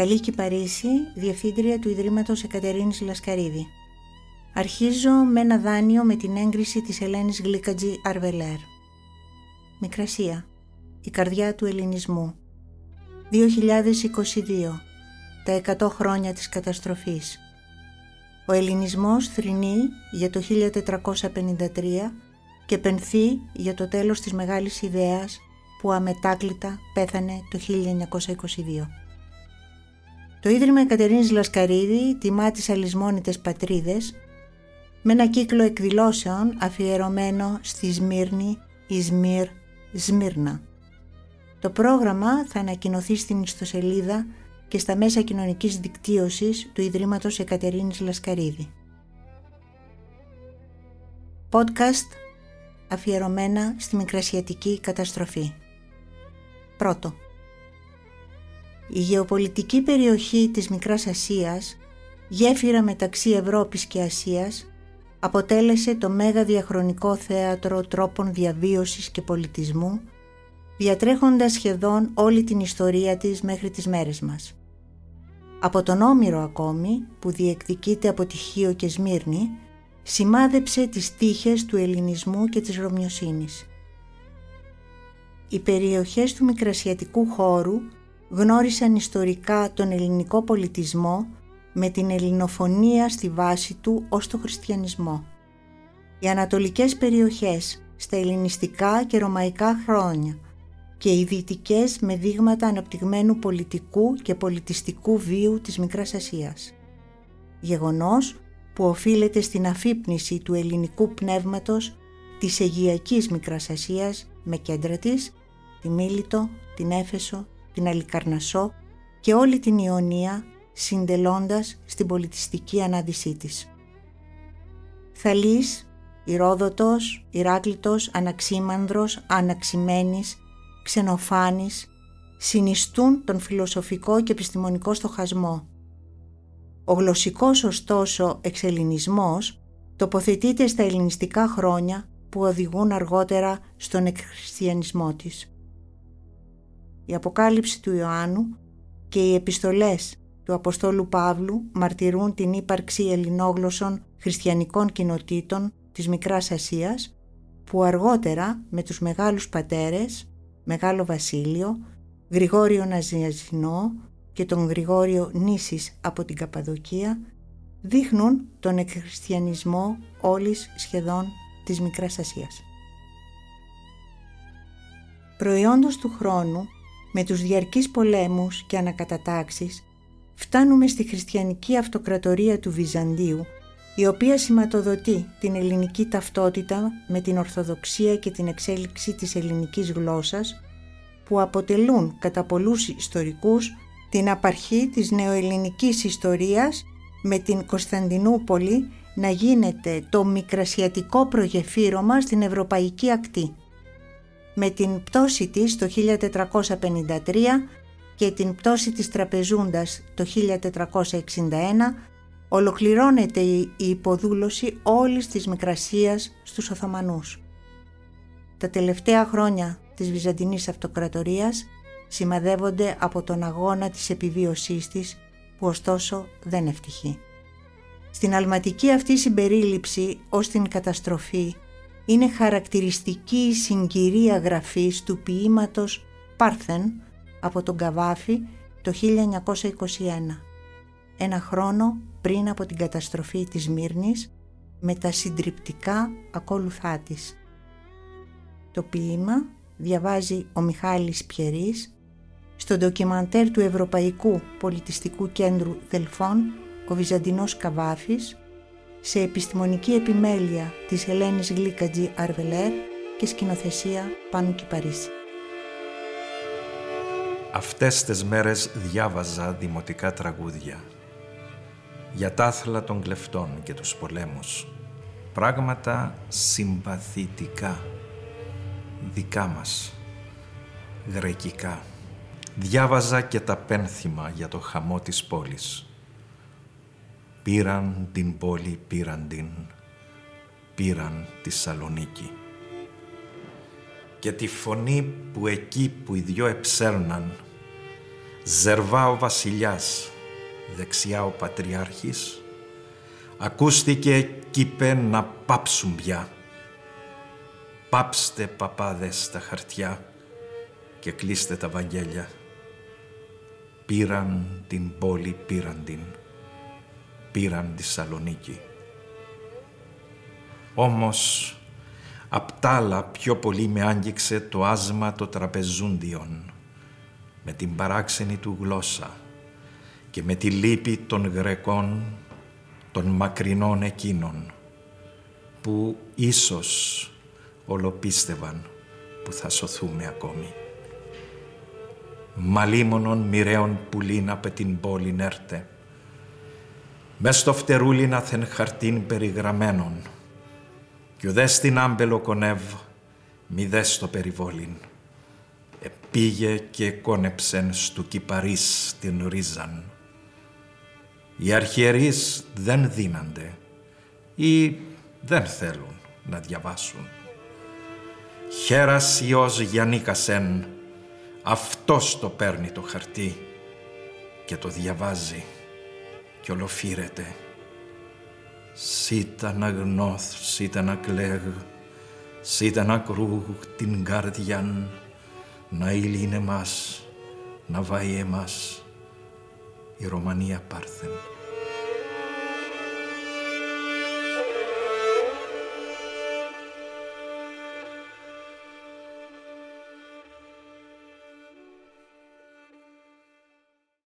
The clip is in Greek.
Καλή Παρίσι, Διευθύντρια του Ιδρύματος Εκατερίνης Λασκαρίδη. Αρχίζω με ένα δάνειο με την έγκριση της Ελένης Γλίκατζη Αρβελέρ. Μικρασία. Η καρδιά του ελληνισμού. 2022. Τα 100 χρόνια της καταστροφής. Ο ελληνισμός θρηνεί για το 1453 και πενθεί για το τέλος της μεγάλης ιδέας που αμετάκλητα πέθανε το 1922. Το Ίδρυμα Εκατερίνης Λασκαρίδη τιμά τις αλυσμόνητες πατρίδες με ένα κύκλο εκδηλώσεων αφιερωμένο στη Σμύρνη, Ισμύρ, Σμύρνα. Το πρόγραμμα θα ανακοινωθεί στην ιστοσελίδα και στα μέσα κοινωνικής δικτύωσης του Ιδρύματος Εκατερίνης Λασκαρίδη. Podcast αφιερωμένα στη μικρασιατική καταστροφή. Πρώτο. Η γεωπολιτική περιοχή της Μικράς Ασίας, γέφυρα μεταξύ Ευρώπης και Ασίας, αποτέλεσε το μέγα διαχρονικό θέατρο τρόπων διαβίωσης και πολιτισμού, διατρέχοντας σχεδόν όλη την ιστορία της μέχρι τις μέρες μας. Από τον Όμηρο ακόμη, που διεκδικείται από Τυχείο και Σμύρνη, σημάδεψε τις τύχες του ελληνισμού και της Ρωμιοσύνης. Οι περιοχές του μικρασιατικού χώρου γνώρισαν ιστορικά τον ελληνικό πολιτισμό με την ελληνοφωνία στη βάση του ως το χριστιανισμό. Οι ανατολικές περιοχές στα ελληνιστικά και ρωμαϊκά χρόνια και οι δυτικές με δείγματα αναπτυγμένου πολιτικού και πολιτιστικού βίου της Μικράς Ασίας. Γεγονός που οφείλεται στην αφύπνιση του ελληνικού πνεύματος της Αιγιακής Μικράς Ασίας με κέντρα της, τη Μίλητο, την Έφεσο, την Αλικαρνασό και όλη την Ιωνία συντελώντας στην πολιτιστική ανάδυσή της. Θαλής, Ηρόδοτος, Ηράκλητος, Αναξίμανδρος, Αναξημένης, Ξενοφάνης συνιστούν τον φιλοσοφικό και επιστημονικό στοχασμό. Ο γλωσσικός ωστόσο εξελινισμός τοποθετείται στα ελληνιστικά χρόνια που οδηγούν αργότερα στον εκχριστιανισμό της. Η Αποκάλυψη του Ιωάννου και οι επιστολές του Αποστόλου Παύλου μαρτυρούν την ύπαρξη ελληνόγλωσσων χριστιανικών κοινοτήτων της Μικράς Ασίας που αργότερα με τους μεγάλους πατέρες, Μεγάλο Βασίλειο, Γρηγόριο Ναζιαζινό και τον Γρηγόριο Νήσης από την Καπαδοκία δείχνουν τον εκχριστιανισμό όλης σχεδόν της Μικράς Ασίας. Προϊόντος του χρόνου, με τους διαρκείς πολέμους και ανακατατάξεις, φτάνουμε στη χριστιανική αυτοκρατορία του Βυζαντίου, η οποία σηματοδοτεί την ελληνική ταυτότητα με την Ορθοδοξία και την εξέλιξη της ελληνικής γλώσσας, που αποτελούν κατά πολλούς ιστορικούς την απαρχή της νεοελληνικής ιστορίας με την Κωνσταντινούπολη να γίνεται το μικρασιατικό προγεφύρωμα στην ευρωπαϊκή ακτή. Με την πτώση της το 1453 και την πτώση της Τραπεζούντας το 1461 ολοκληρώνεται η υποδούλωση όλης της Μικρασίας στους Οθωμανούς. Τα τελευταία χρόνια της Βυζαντινής Αυτοκρατορίας σημαδεύονται από τον αγώνα της επιβίωσής της που ωστόσο δεν ευτυχεί. Στην αλματική αυτή συμπερίληψη ως την καταστροφή είναι χαρακτηριστική η συγκυρία γραφής του ποίηματος Πάρθεν από τον Καβάφη το 1921, ένα χρόνο πριν από την καταστροφή της Μύρνης με τα συντριπτικά ακόλουθά της. Το ποίημα διαβάζει ο Μιχάλης Πιερής στο ντοκιμαντέρ του Ευρωπαϊκού Πολιτιστικού Κέντρου Δελφών ο Βυζαντινός Καβάφης σε επιστημονική επιμέλεια της Ελένης Γλίκατζη Αρβελέρ και σκηνοθεσία Πάνου Κυπαρίσι. Αυτές τις μέρες διάβαζα δημοτικά τραγούδια για τα άθλα των κλεφτών και τους πολέμους. Πράγματα συμπαθητικά, δικά μας, γρεκικά. Διάβαζα και τα πένθυμα για το χαμό της πόλης. Πήραν την πόλη, πήραν την, πήραν τη Σαλονίκη. Και τη φωνή που εκεί που οι δυο εψέρναν, Ζερβά ο βασιλιάς, δεξιά ο πατριάρχης, ακούστηκε κι να πάψουν πια. Πάψτε παπάδες τα χαρτιά και κλείστε τα βαγγέλια. Πήραν την πόλη, πήραν την, πήραν τη Σαλονίκη. Όμως, απ' τ' άλλα πιο πολύ με άγγιξε το άσμα το τραπεζούντιον, με την παράξενη του γλώσσα και με τη λύπη των Γρεκών, των μακρινών εκείνων, που ίσως ολοπίστευαν που θα σωθούμε ακόμη. Μαλίμονον μοιραίων πουλίν απ' την πόλη έρτε, μες στο φτερούλι να θεν χαρτίν περιγραμμένον, κι ουδές την άμπελο κονεύ, μη δες το περιβόλιν. Επήγε και κόνεψεν στου κυπαρής την ρίζαν. Οι αρχιερείς δεν δίνανται ή δεν θέλουν να διαβάσουν. Χέρας Υιός Γιαννίκασεν, αυτός το παίρνει το χαρτί και το διαβάζει και ολοφύρεται. Σίτα να γνώθ, σίτα να κλαίγ, σίτα να κρούγ την καρδιάν, να ήλυνε μας, να βάει εμάς η Ρωμανία Πάρθεν.